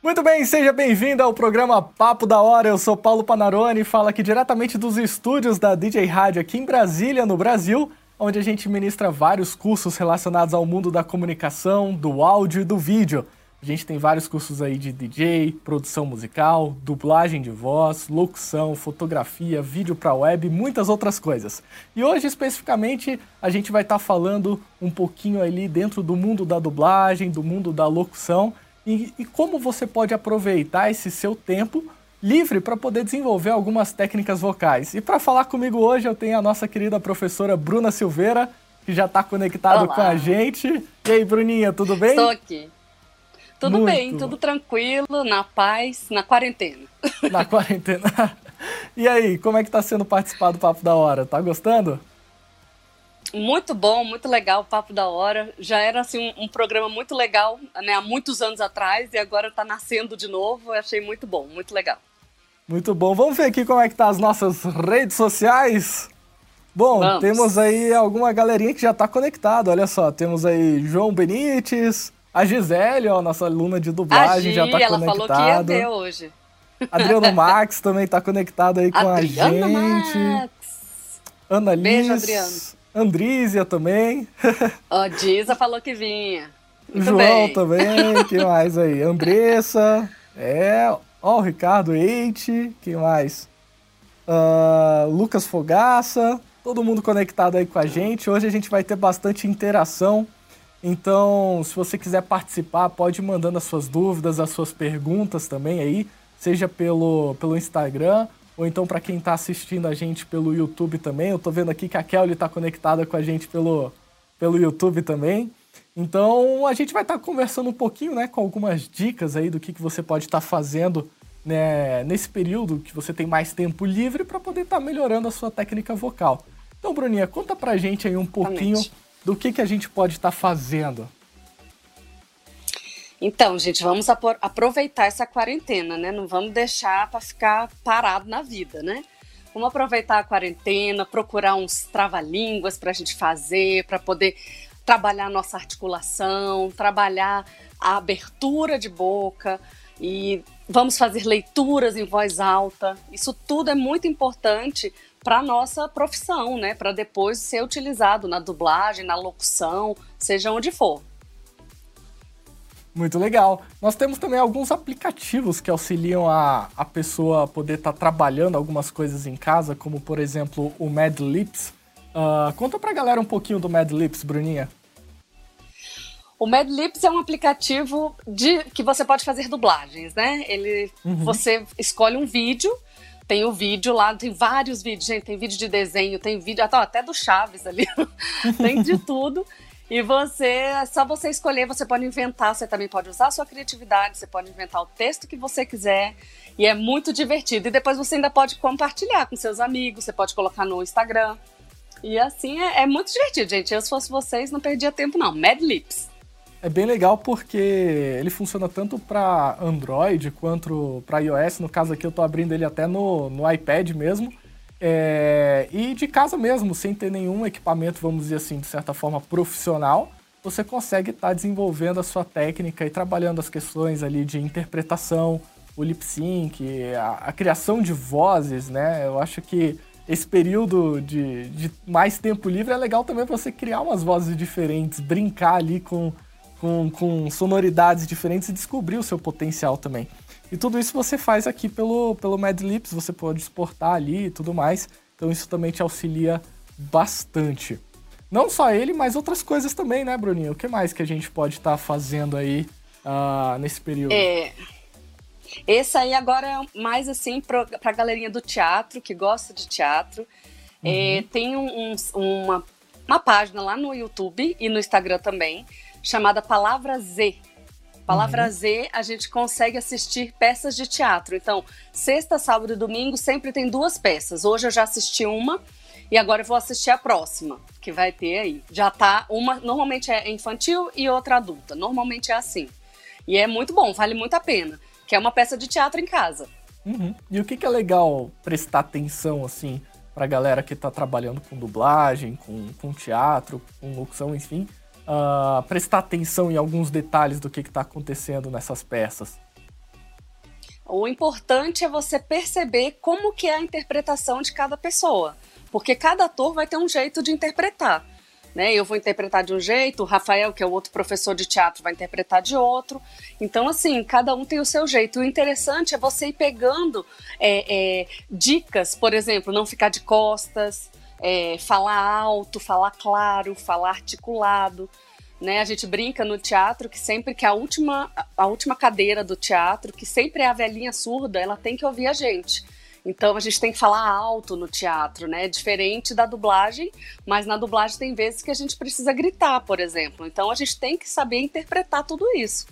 Muito bem, seja bem-vindo ao programa Papo da Hora. Eu sou Paulo Panarone e falo aqui diretamente dos estúdios da DJ Rádio aqui em Brasília, no Brasil, onde a gente ministra vários cursos relacionados ao mundo da comunicação, do áudio e do vídeo. A gente tem vários cursos aí de DJ, produção musical, dublagem de voz, locução, fotografia, vídeo para web e muitas outras coisas. E hoje especificamente a gente vai estar tá falando um pouquinho ali dentro do mundo da dublagem, do mundo da locução e, e como você pode aproveitar esse seu tempo livre para poder desenvolver algumas técnicas vocais. E para falar comigo hoje eu tenho a nossa querida professora Bruna Silveira, que já está conectado com a gente. E aí, Bruninha, tudo bem? Estou aqui. Tudo Muito. bem, tudo tranquilo, na paz, na quarentena. Na quarentena. E aí, como é que tá sendo participar do Papo da Hora? Tá gostando? Muito bom, muito legal o Papo da Hora. Já era assim um, um, programa muito legal, né, há muitos anos atrás e agora está nascendo de novo. Eu achei muito bom, muito legal. Muito bom. Vamos ver aqui como é que tá as nossas redes sociais. Bom, Vamos. temos aí alguma galerinha que já está conectada. Olha só, temos aí João Benites, a Gisele, ó, nossa aluna de dublagem, Gi, já tá ela conectada. falou que ia ver hoje. Adriano Max também tá conectado aí com Adriano a gente. Max. Ana Liz. Beijo, Adriano. Andrízia também. Ó, oh, Diza falou que vinha. Muito João bem. também. Quem mais aí? Andressa. É. Ó, o Ricardo Eite. Quem mais? Uh, Lucas Fogaça. Todo mundo conectado aí com a gente. Hoje a gente vai ter bastante interação então, se você quiser participar, pode ir mandando as suas dúvidas, as suas perguntas também aí, seja pelo, pelo Instagram ou então para quem está assistindo a gente pelo YouTube também. Eu estou vendo aqui que a Kelly está conectada com a gente pelo, pelo YouTube também. Então, a gente vai estar tá conversando um pouquinho, né, com algumas dicas aí do que, que você pode estar tá fazendo né, nesse período que você tem mais tempo livre para poder estar tá melhorando a sua técnica vocal. Então, Bruninha, conta pra gente aí um pouquinho Exatamente do que, que a gente pode estar tá fazendo? Então, gente, vamos aproveitar essa quarentena, né? Não vamos deixar para ficar parado na vida, né? Vamos aproveitar a quarentena, procurar uns trava-línguas para a gente fazer, para poder trabalhar nossa articulação, trabalhar a abertura de boca e vamos fazer leituras em voz alta. Isso tudo é muito importante para nossa profissão, né? Para depois ser utilizado na dublagem, na locução, seja onde for. Muito legal. Nós temos também alguns aplicativos que auxiliam a, a pessoa a poder estar tá trabalhando algumas coisas em casa, como por exemplo o Mad Lips. Uh, conta pra galera um pouquinho do Mad Lips, Bruninha. O Mad Lips é um aplicativo de que você pode fazer dublagens, né? Ele, uhum. você escolhe um vídeo tem o vídeo lá, tem vários vídeos, gente. Tem vídeo de desenho, tem vídeo até do Chaves ali. tem de tudo. E você, é só você escolher, você pode inventar, você também pode usar a sua criatividade, você pode inventar o texto que você quiser. E é muito divertido. E depois você ainda pode compartilhar com seus amigos, você pode colocar no Instagram. E assim é, é muito divertido, gente. Eu, se fosse vocês, não perdia tempo, não. Mad Lips. É bem legal porque ele funciona tanto para Android quanto para iOS. No caso aqui eu estou abrindo ele até no, no iPad mesmo. É, e de casa mesmo, sem ter nenhum equipamento, vamos dizer assim, de certa forma profissional, você consegue estar tá desenvolvendo a sua técnica e trabalhando as questões ali de interpretação, o lip sync, a, a criação de vozes, né? Eu acho que esse período de, de mais tempo livre é legal também para você criar umas vozes diferentes, brincar ali com com, com sonoridades diferentes e descobrir o seu potencial também. E tudo isso você faz aqui pelo, pelo Mad Lips, você pode exportar ali e tudo mais. Então isso também te auxilia bastante. Não só ele, mas outras coisas também, né, Bruninho? O que mais que a gente pode estar tá fazendo aí uh, nesse período? É. Esse aí agora é mais assim para a galerinha do teatro, que gosta de teatro. É, uhum. É, tem um, um, uma, uma página lá no YouTube e no Instagram também, chamada Palavra Z. Palavra uhum. Z, a gente consegue assistir peças de teatro. Então, sexta, sábado e domingo sempre tem duas peças. Hoje eu já assisti uma e agora eu vou assistir a próxima, que vai ter aí. Já tá uma, normalmente é infantil e outra adulta. Normalmente é assim. E é muito bom, vale muito a pena. Que é uma peça de teatro em casa. Uhum. E o que, que é legal prestar atenção, assim, pra galera que tá trabalhando com dublagem, com, com teatro, com locução, enfim uh, prestar atenção em alguns detalhes do que está acontecendo nessas peças? O importante é você perceber como que é a interpretação de cada pessoa, porque cada ator vai ter um jeito de interpretar. Né? Eu vou interpretar de um jeito, o Rafael, que é o outro professor de teatro, vai interpretar de outro. Então, assim, cada um tem o seu jeito. O interessante é você ir pegando é, é, dicas, por exemplo, não ficar de costas, é, falar alto, falar claro, falar articulado. Né? A gente brinca no teatro que sempre que a última, a última cadeira do teatro, que sempre é a velhinha surda, ela tem que ouvir a gente. Então a gente tem que falar alto no teatro, né? Diferente da dublagem, mas na dublagem tem vezes que a gente precisa gritar, por exemplo. Então a gente tem que saber interpretar tudo isso.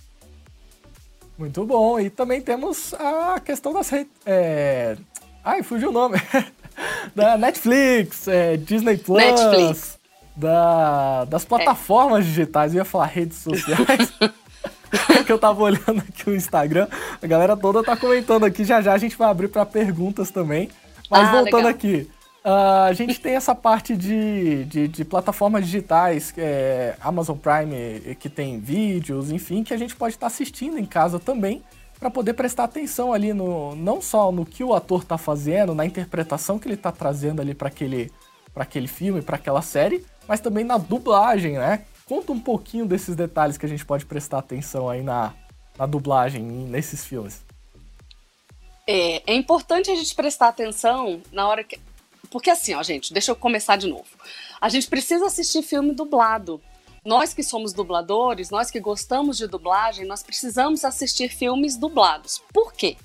Muito bom. E também temos a questão das redes. É... Ai, fugiu o nome. da Netflix, é, Disney Plus. Netflix. Da, das plataformas é. digitais. Eu ia falar redes sociais. que eu tava olhando aqui o Instagram, a galera toda tá comentando aqui, já já a gente vai abrir para perguntas também. Mas ah, voltando legal. aqui, uh, a gente tem essa parte de, de, de plataformas digitais, é, Amazon Prime, que tem vídeos, enfim, que a gente pode estar tá assistindo em casa também, para poder prestar atenção ali no não só no que o ator tá fazendo, na interpretação que ele tá trazendo ali para aquele, aquele filme, para aquela série, mas também na dublagem, né? Conta um pouquinho desses detalhes que a gente pode prestar atenção aí na, na dublagem, nesses filmes. É, é importante a gente prestar atenção na hora que. Porque assim, ó, gente, deixa eu começar de novo. A gente precisa assistir filme dublado. Nós que somos dubladores, nós que gostamos de dublagem, nós precisamos assistir filmes dublados. Por quê?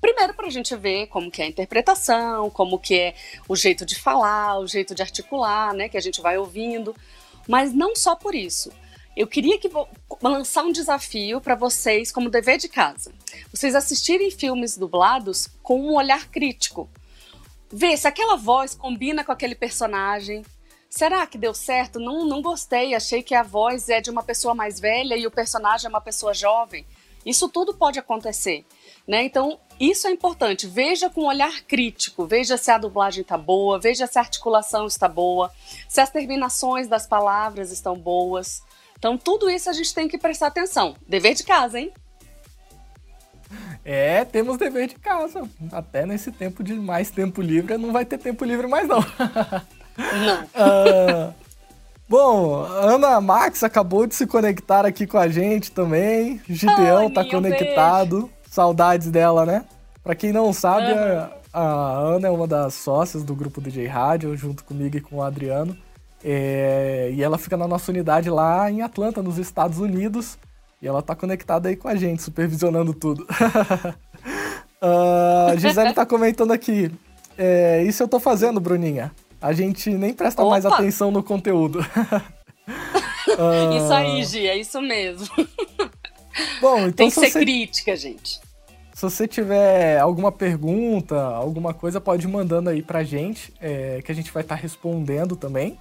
Primeiro para a gente ver como que é a interpretação, como que é o jeito de falar, o jeito de articular, né, que a gente vai ouvindo. Mas não só por isso. Eu queria que lançar um desafio para vocês como dever de casa. Vocês assistirem filmes dublados com um olhar crítico. Ver se aquela voz combina com aquele personagem. Será que deu certo? Não, não gostei. Achei que a voz é de uma pessoa mais velha e o personagem é uma pessoa jovem. Isso tudo pode acontecer. Né? Então, isso é importante. Veja com um olhar crítico, veja se a dublagem está boa, veja se a articulação está boa, se as terminações das palavras estão boas. Então, tudo isso a gente tem que prestar atenção. Dever de casa, hein? É, temos dever de casa. Até nesse tempo de mais tempo livre, não vai ter tempo livre mais não. Não. uh, bom, Ana Max acabou de se conectar aqui com a gente também. Gideão está conectado. Beijo. Saudades dela, né? Pra quem não sabe, uhum. a, a, Ana é uma das sócias do grupo DJ Rádio, junto comigo e com o Adriano. É, e ela fica na nossa unidade lá em Atlanta, nos Estados Unidos. E ela tá conectada aí com a gente, supervisionando tudo. uh, Gisele tá comentando aqui. É, isso eu tô fazendo, Bruninha. A gente nem presta Opa. mais atenção no conteúdo. uh... Isso aí, Gi, é isso mesmo. Bom, então Tem que ser você... crítica, gente. Se você tiver alguma pergunta, alguma coisa, pode ir mandando aí pra gente, é, que a gente vai estar tá respondendo também.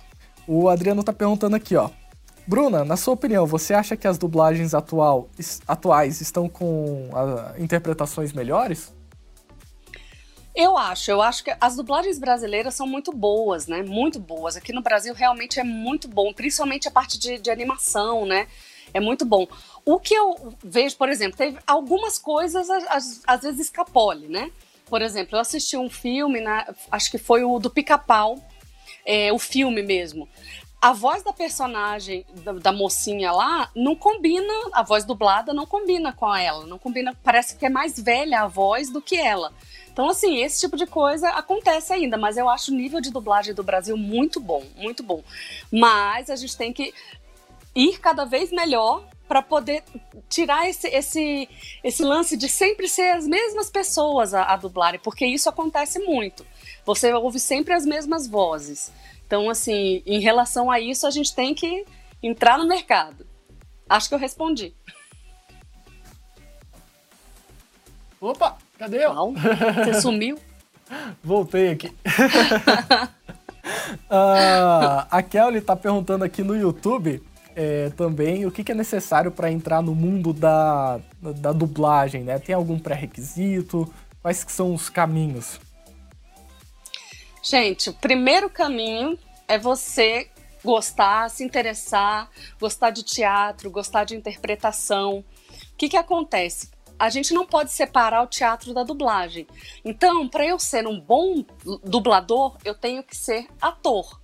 O Adriano tá perguntando aqui, ó. Bruna, na sua opinião, você acha que as dublagens atual, atuais estão com a, interpretações melhores? Eu acho, eu acho que as dublagens brasileiras são muito boas, né? Muito boas. Aqui no Brasil realmente é muito bom, principalmente a parte de, de animação, né? É muito bom. O que eu vejo, por exemplo, teve algumas coisas às, às vezes escapole, né? Por exemplo, eu assisti um filme, na, acho que foi o do Pica-Pau, é, o filme mesmo. A voz da personagem, da, da, mocinha lá, não combina, a voz dublada não combina com ela, não combina, parece que é mais velha a voz do que ela. Então, assim, esse tipo de coisa acontece ainda, mas eu acho o nível de dublagem do Brasil muito bom, muito bom. Mas a gente tem que ir cada vez melhor para poder tirar esse, esse, esse lance de sempre ser as mesmas pessoas a, a dublarem, porque isso acontece muito. Você ouve sempre as mesmas vozes. Então, assim, em relação a isso, a gente tem que entrar no mercado. Acho que eu respondi. Opa, cadê eu? Não, você sumiu? Voltei aqui. uh, a Kelly está perguntando aqui no YouTube é, também o que, que é necessário para entrar no mundo da, da dublagem, né? Tem algum pré-requisito? Quais que são os caminhos? Gente, o primeiro caminho é você gostar, se interessar, gostar de teatro, gostar de interpretação. O que, que acontece? A gente não pode separar o teatro da dublagem. Então, para eu ser um bom dublador, eu tenho que ser ator.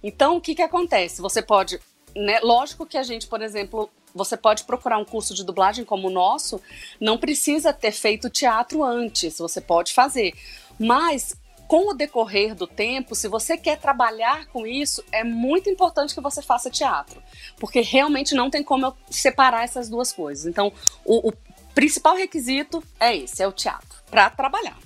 Então, o que, que acontece? Você pode. Né, lógico que a gente, por exemplo, você pode procurar um curso de dublagem como o nosso, não precisa ter feito teatro antes, você pode fazer. Mas com o decorrer do tempo, se você quer trabalhar com isso, é muito importante que você faça teatro, porque realmente não tem como eu separar essas duas coisas. Então, o, o principal requisito é esse, é o teatro, para trabalhar.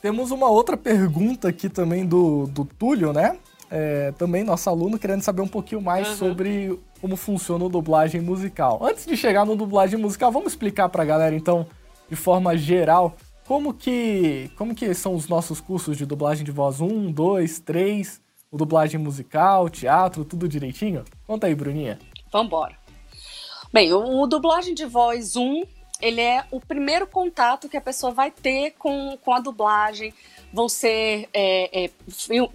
Temos uma outra pergunta aqui também do, do Túlio, né? É, também nosso aluno querendo saber um pouquinho mais uhum. sobre como funciona o dublagem musical. Antes de chegar no dublagem musical, vamos explicar para a galera então, de forma geral, como que, como que são os nossos cursos de dublagem de voz 1, 2, 3, o dublagem musical, teatro, tudo direitinho? Conta aí, Bruninha. Vambora. Bem, o, o dublagem de voz 1, ele é o primeiro contato que a pessoa vai ter com, com a dublagem. Vão ser é, é,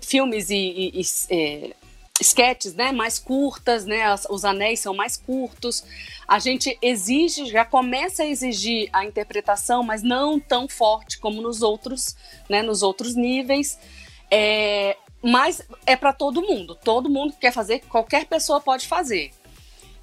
filmes e, e, e é, sketches, né, mais curtas, né, os anéis são mais curtos. A gente exige, já começa a exigir a interpretação, mas não tão forte como nos outros, né, nos outros níveis. É, mas é para todo mundo. Todo mundo que quer fazer, qualquer pessoa pode fazer.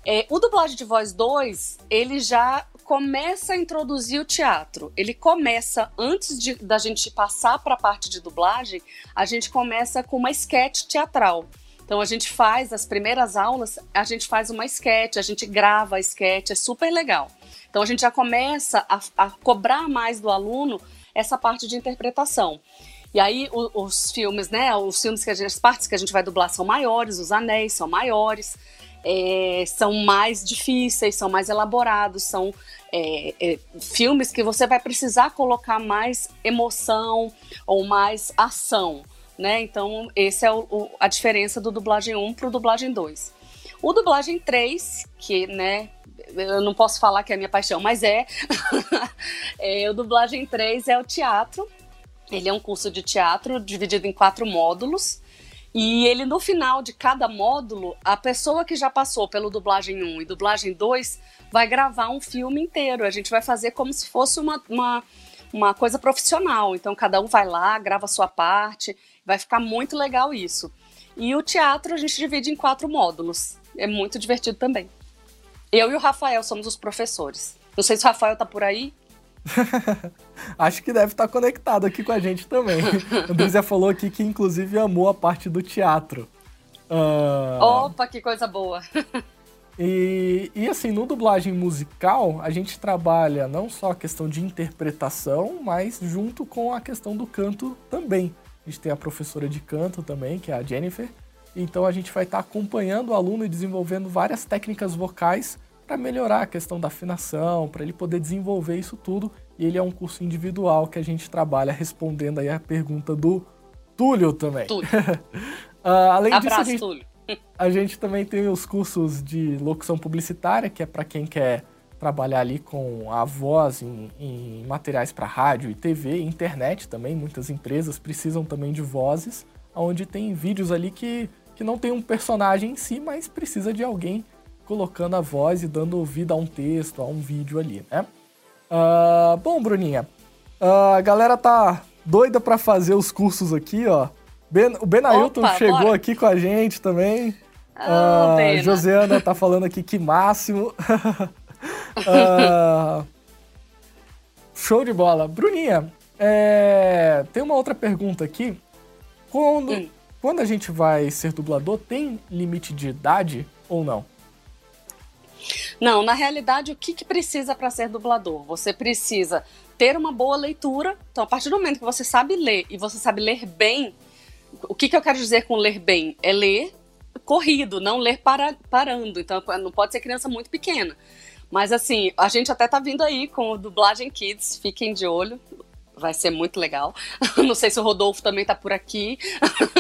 É, o dublagem de voz 2, ele já começa a introduzir o teatro. Ele começa, antes de, da gente passar para a parte de dublagem, a gente começa com uma sketch teatral. Então a gente faz as primeiras aulas, a gente faz uma sketch, a gente grava a sketch, é super legal. Então a gente já começa a, a cobrar mais do aluno essa parte de interpretação. E aí o, os filmes, né? Os filmes que gente, as partes que a gente vai dublar são maiores, os anéis são maiores, é, são mais difíceis, são mais elaborados, são é, é, filmes que você vai precisar colocar mais emoção ou mais ação né? Então, esse é o, o, a diferença do dublagem 1 para o dublagem 2. O dublagem 3, que, né, eu não posso falar que é a minha paixão, mas é, é o dublagem 3 é o teatro. Ele é um curso de teatro dividido em quatro módulos. E ele, no final de cada módulo, a pessoa que já passou pelo dublagem 1 e dublagem 2 vai gravar um filme inteiro. A gente vai fazer como se fosse uma, uma, uma coisa profissional. Então, cada um vai lá, grava a sua parte. Vai ficar muito legal isso. E o teatro a gente divide em quatro módulos. É muito divertido também. Eu e o Rafael somos os professores. Não sei se o Rafael tá por aí. Acho que deve estar tá conectado aqui com a gente também. A André falou aqui que inclusive amou a parte do teatro. Uh... Opa, que coisa boa! e, e assim, no dublagem musical, a gente trabalha não só a questão de interpretação, mas junto com a questão do canto também. A gente tem a professora de canto também, que é a Jennifer. Então a gente vai estar acompanhando o aluno e desenvolvendo várias técnicas vocais para melhorar a questão da afinação, para ele poder desenvolver isso tudo. E ele é um curso individual que a gente trabalha respondendo aí a pergunta do Túlio também. Túlio. uh, além Abraço, disso, a gente, Túlio. a gente também tem os cursos de locução publicitária, que é para quem quer trabalhar ali com a voz em, em materiais para rádio e TV, internet também. Muitas empresas precisam também de vozes, onde tem vídeos ali que, que não tem um personagem em si, mas precisa de alguém colocando a voz e dando vida a um texto, a um vídeo ali, né? Uh, bom, Bruninha, uh, a galera tá doida para fazer os cursos aqui, ó. Ben, o Benailton chegou bora. aqui com a gente também. Oh, uh, Josiana tá falando aqui que máximo. Uh, show de bola. Bruninha, é, tem uma outra pergunta aqui. Quando, hum. quando a gente vai ser dublador, tem limite de idade ou não? Não, na realidade, o que, que precisa para ser dublador? Você precisa ter uma boa leitura. Então, a partir do momento que você sabe ler e você sabe ler bem, o que, que eu quero dizer com ler bem? É ler corrido, não ler para, parando. Então, não pode ser criança muito pequena. Mas assim, a gente até tá vindo aí com o Dublagem Kids, fiquem de olho. Vai ser muito legal. Não sei se o Rodolfo também tá por aqui.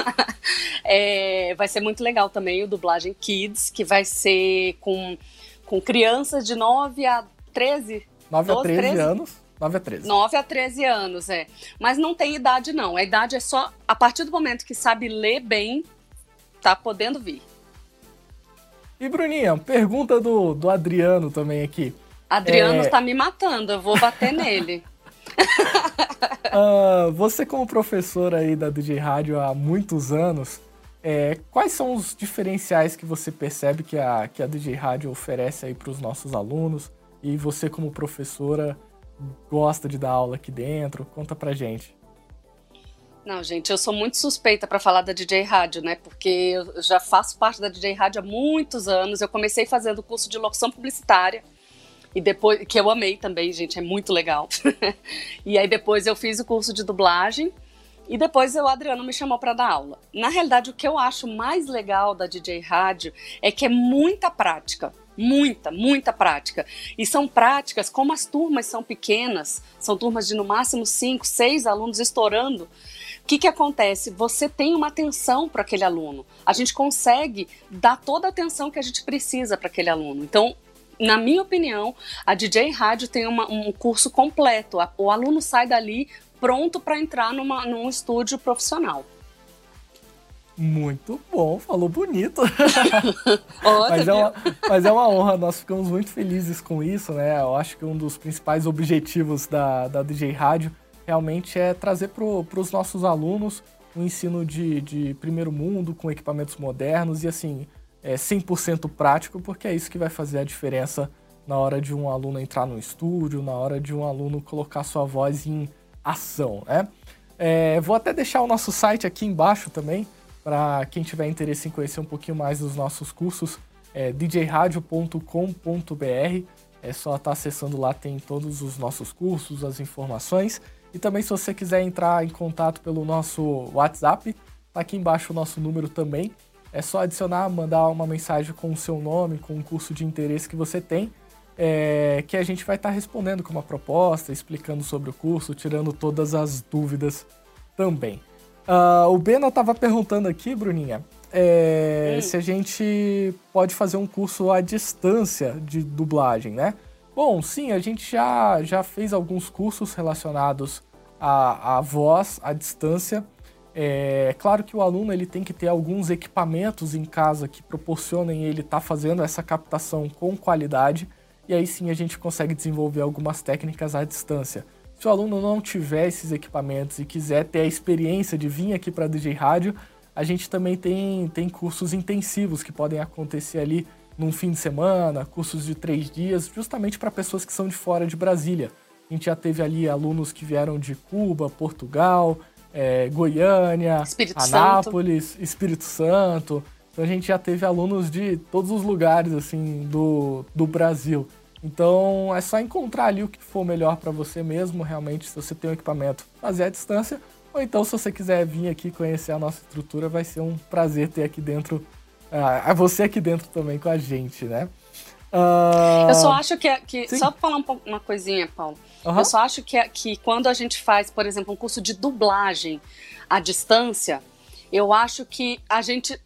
é, vai ser muito legal também o Dublagem Kids, que vai ser com, com crianças de 9 a 13. 9 12, a 13, 13 anos. 9 a 13. 9 a 13 anos, é. Mas não tem idade, não. A idade é só a partir do momento que sabe ler bem, tá podendo vir. E Bruninha, pergunta do, do Adriano também aqui. Adriano está é... me matando, eu vou bater nele. uh, você como professora aí da DJ Rádio há muitos anos, é, quais são os diferenciais que você percebe que a, que a DJ Rádio oferece aí para os nossos alunos? E você como professora gosta de dar aula aqui dentro? Conta pra gente. Não, gente, eu sou muito suspeita para falar da DJ Rádio, né? Porque eu já faço parte da DJ Rádio há muitos anos. Eu comecei fazendo curso de locução publicitária e depois que eu amei também, gente, é muito legal. e aí depois eu fiz o curso de dublagem e depois o Adriano me chamou para dar aula. Na realidade, o que eu acho mais legal da DJ Rádio é que é muita prática. Muita, muita prática. E são práticas, como as turmas são pequenas, são turmas de no máximo cinco, seis alunos estourando. O que, que acontece? Você tem uma atenção para aquele aluno. A gente consegue dar toda a atenção que a gente precisa para aquele aluno. Então, na minha opinião, a DJ Rádio tem uma, um curso completo. O aluno sai dali pronto para entrar numa, num estúdio profissional. Muito bom, falou bonito. mas, é uma, mas é uma honra, nós ficamos muito felizes com isso, né? Eu acho que um dos principais objetivos da, da DJ Rádio realmente é trazer para os nossos alunos um ensino de, de primeiro mundo, com equipamentos modernos e assim, é 100% prático, porque é isso que vai fazer a diferença na hora de um aluno entrar no estúdio, na hora de um aluno colocar sua voz em ação, né? É, vou até deixar o nosso site aqui embaixo também, para quem tiver interesse em conhecer um pouquinho mais dos nossos cursos, é djradio.com.br. É só estar tá acessando lá, tem todos os nossos cursos, as informações. E também se você quiser entrar em contato pelo nosso WhatsApp, tá aqui embaixo o nosso número também. É só adicionar, mandar uma mensagem com o seu nome, com o curso de interesse que você tem, é, que a gente vai estar tá respondendo com uma proposta, explicando sobre o curso, tirando todas as dúvidas também. Uh, o Bena estava perguntando aqui, Bruninha, é, se a gente pode fazer um curso à distância de dublagem, né? Bom, sim, a gente já, já fez alguns cursos relacionados à, à voz à distância. É claro que o aluno ele tem que ter alguns equipamentos em casa que proporcionem ele estar tá fazendo essa captação com qualidade, e aí sim a gente consegue desenvolver algumas técnicas à distância. Se o aluno não tiver esses equipamentos e quiser ter a experiência de vir aqui para a DJ Rádio, a gente também tem, tem cursos intensivos que podem acontecer ali num fim de semana, cursos de três dias, justamente para pessoas que são de fora de Brasília. A gente já teve ali alunos que vieram de Cuba, Portugal, é, Goiânia, Espírito Anápolis, Santo. Espírito Santo. Então a gente já teve alunos de todos os lugares assim do, do Brasil. Então é só encontrar ali o que for melhor para você mesmo, realmente, se você tem um equipamento, fazer à distância. Ou então, se você quiser vir aqui conhecer a nossa estrutura, vai ser um prazer ter aqui dentro, uh, você aqui dentro também com a gente, né? Uh... Eu só acho que, que só pra falar um, uma coisinha, Paulo. Uhum. Eu só acho que, que quando a gente faz, por exemplo, um curso de dublagem à distância, eu acho que a gente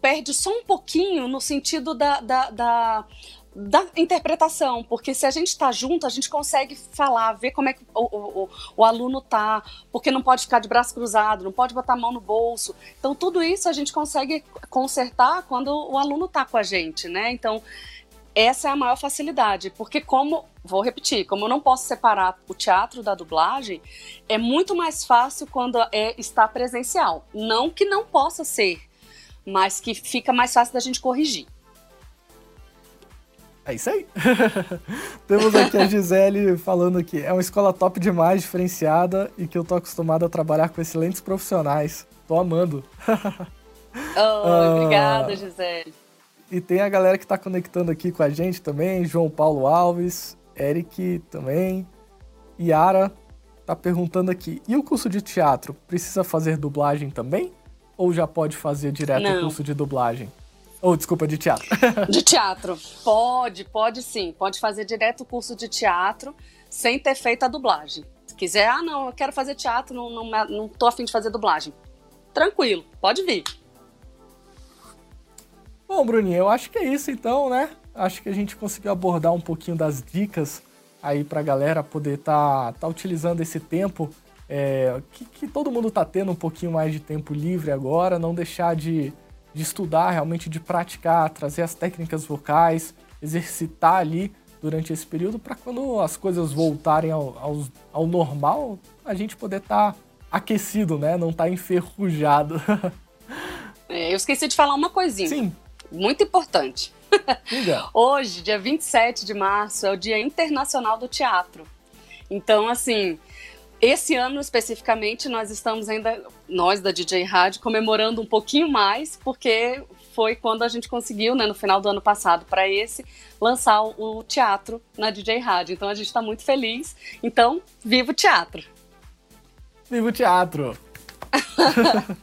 perde só um pouquinho no sentido da, da, da da interpretação, porque se a gente está junto, a gente consegue falar, ver como é que o, o, o, aluno tá, porque não pode ficar de braço cruzado, não pode botar a mão no bolso. Então, tudo isso a gente consegue consertar quando o aluno tá com a gente, né? Então, essa é a maior facilidade, porque como, vou repetir, como eu não posso separar o teatro da dublagem, é muito mais fácil quando é está presencial. Não que não possa ser, mas que fica mais fácil da gente corrigir. É isso aí. Temos aqui a Gisele falando que é uma escola top demais, diferenciada e que eu tô acostumado a trabalhar com excelentes profissionais. Tô amando. oh, obrigada, Gisele. E tem a galera que tá conectando aqui com a gente também, João Paulo Alves, Eric também, Yara tá perguntando aqui, e o curso de teatro, precisa fazer dublagem também? Ou já pode fazer direto Não. o curso de dublagem? Ou, oh, desculpa, de teatro. De teatro. Pode, pode sim. Pode fazer direto o curso de teatro sem ter feito a dublagem. Se quiser, ah, não, eu quero fazer teatro, não, não, não tô afim de fazer dublagem. Tranquilo, pode vir. Bom, Bruninho, eu acho que é isso então, né? Acho que a gente conseguiu abordar um pouquinho das dicas aí pra galera poder tá, tá utilizando esse tempo é, que, que todo mundo tá tendo um pouquinho mais de tempo livre agora, não deixar de de estudar, realmente de praticar, trazer as técnicas vocais, exercitar ali durante esse período para quando as coisas voltarem ao, ao, ao normal, a gente poder estar tá aquecido, né? Não estar tá enferrujado. É, eu esqueci de falar uma coisinha. Sim. Muito importante. Hoje, dia 27 de março, é o Dia Internacional do Teatro. Então, assim, esse ano especificamente, nós estamos ainda, nós da DJ Rádio, comemorando um pouquinho mais, porque foi quando a gente conseguiu, né, no final do ano passado, para esse, lançar o teatro na DJ Rádio. Então a gente está muito feliz. Então, viva o teatro! Viva o teatro!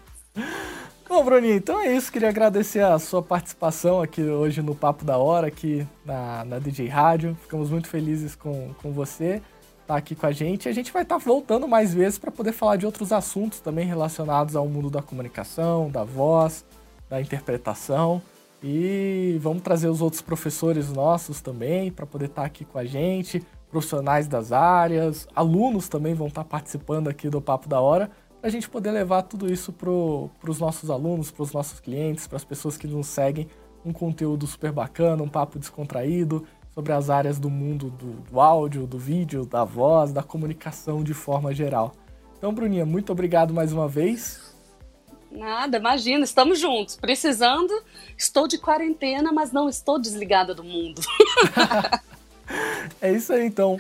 Bom, Bruninho, então é isso. Queria agradecer a sua participação aqui hoje no Papo da Hora, aqui na, na DJ Rádio. Ficamos muito felizes com, com você tá aqui com a gente. A gente vai estar tá voltando mais vezes para poder falar de outros assuntos também relacionados ao mundo da comunicação, da voz, da interpretação. E vamos trazer os outros professores nossos também para poder estar tá aqui com a gente, profissionais das áreas, alunos também vão estar tá participando aqui do Papo da Hora a gente poder levar tudo isso para os nossos alunos, para os nossos clientes, para as pessoas que nos seguem, um conteúdo super bacana, um papo descontraído sobre as áreas do mundo do, do áudio, do vídeo, da voz, da comunicação de forma geral. Então, Bruninha, muito obrigado mais uma vez. Nada, imagina, estamos juntos. Precisando, estou de quarentena, mas não estou desligada do mundo. é isso aí, então.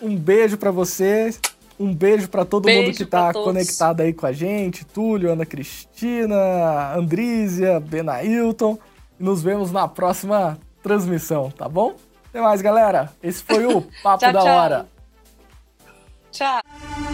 Um beijo para você. Um beijo para todo beijo mundo que tá conectado aí com a gente. Túlio, Ana Cristina, Andrízia, Benailton. E nos vemos na próxima transmissão, tá bom? Até mais, galera. Esse foi o Papo tchau, da tchau. Hora. Tchau.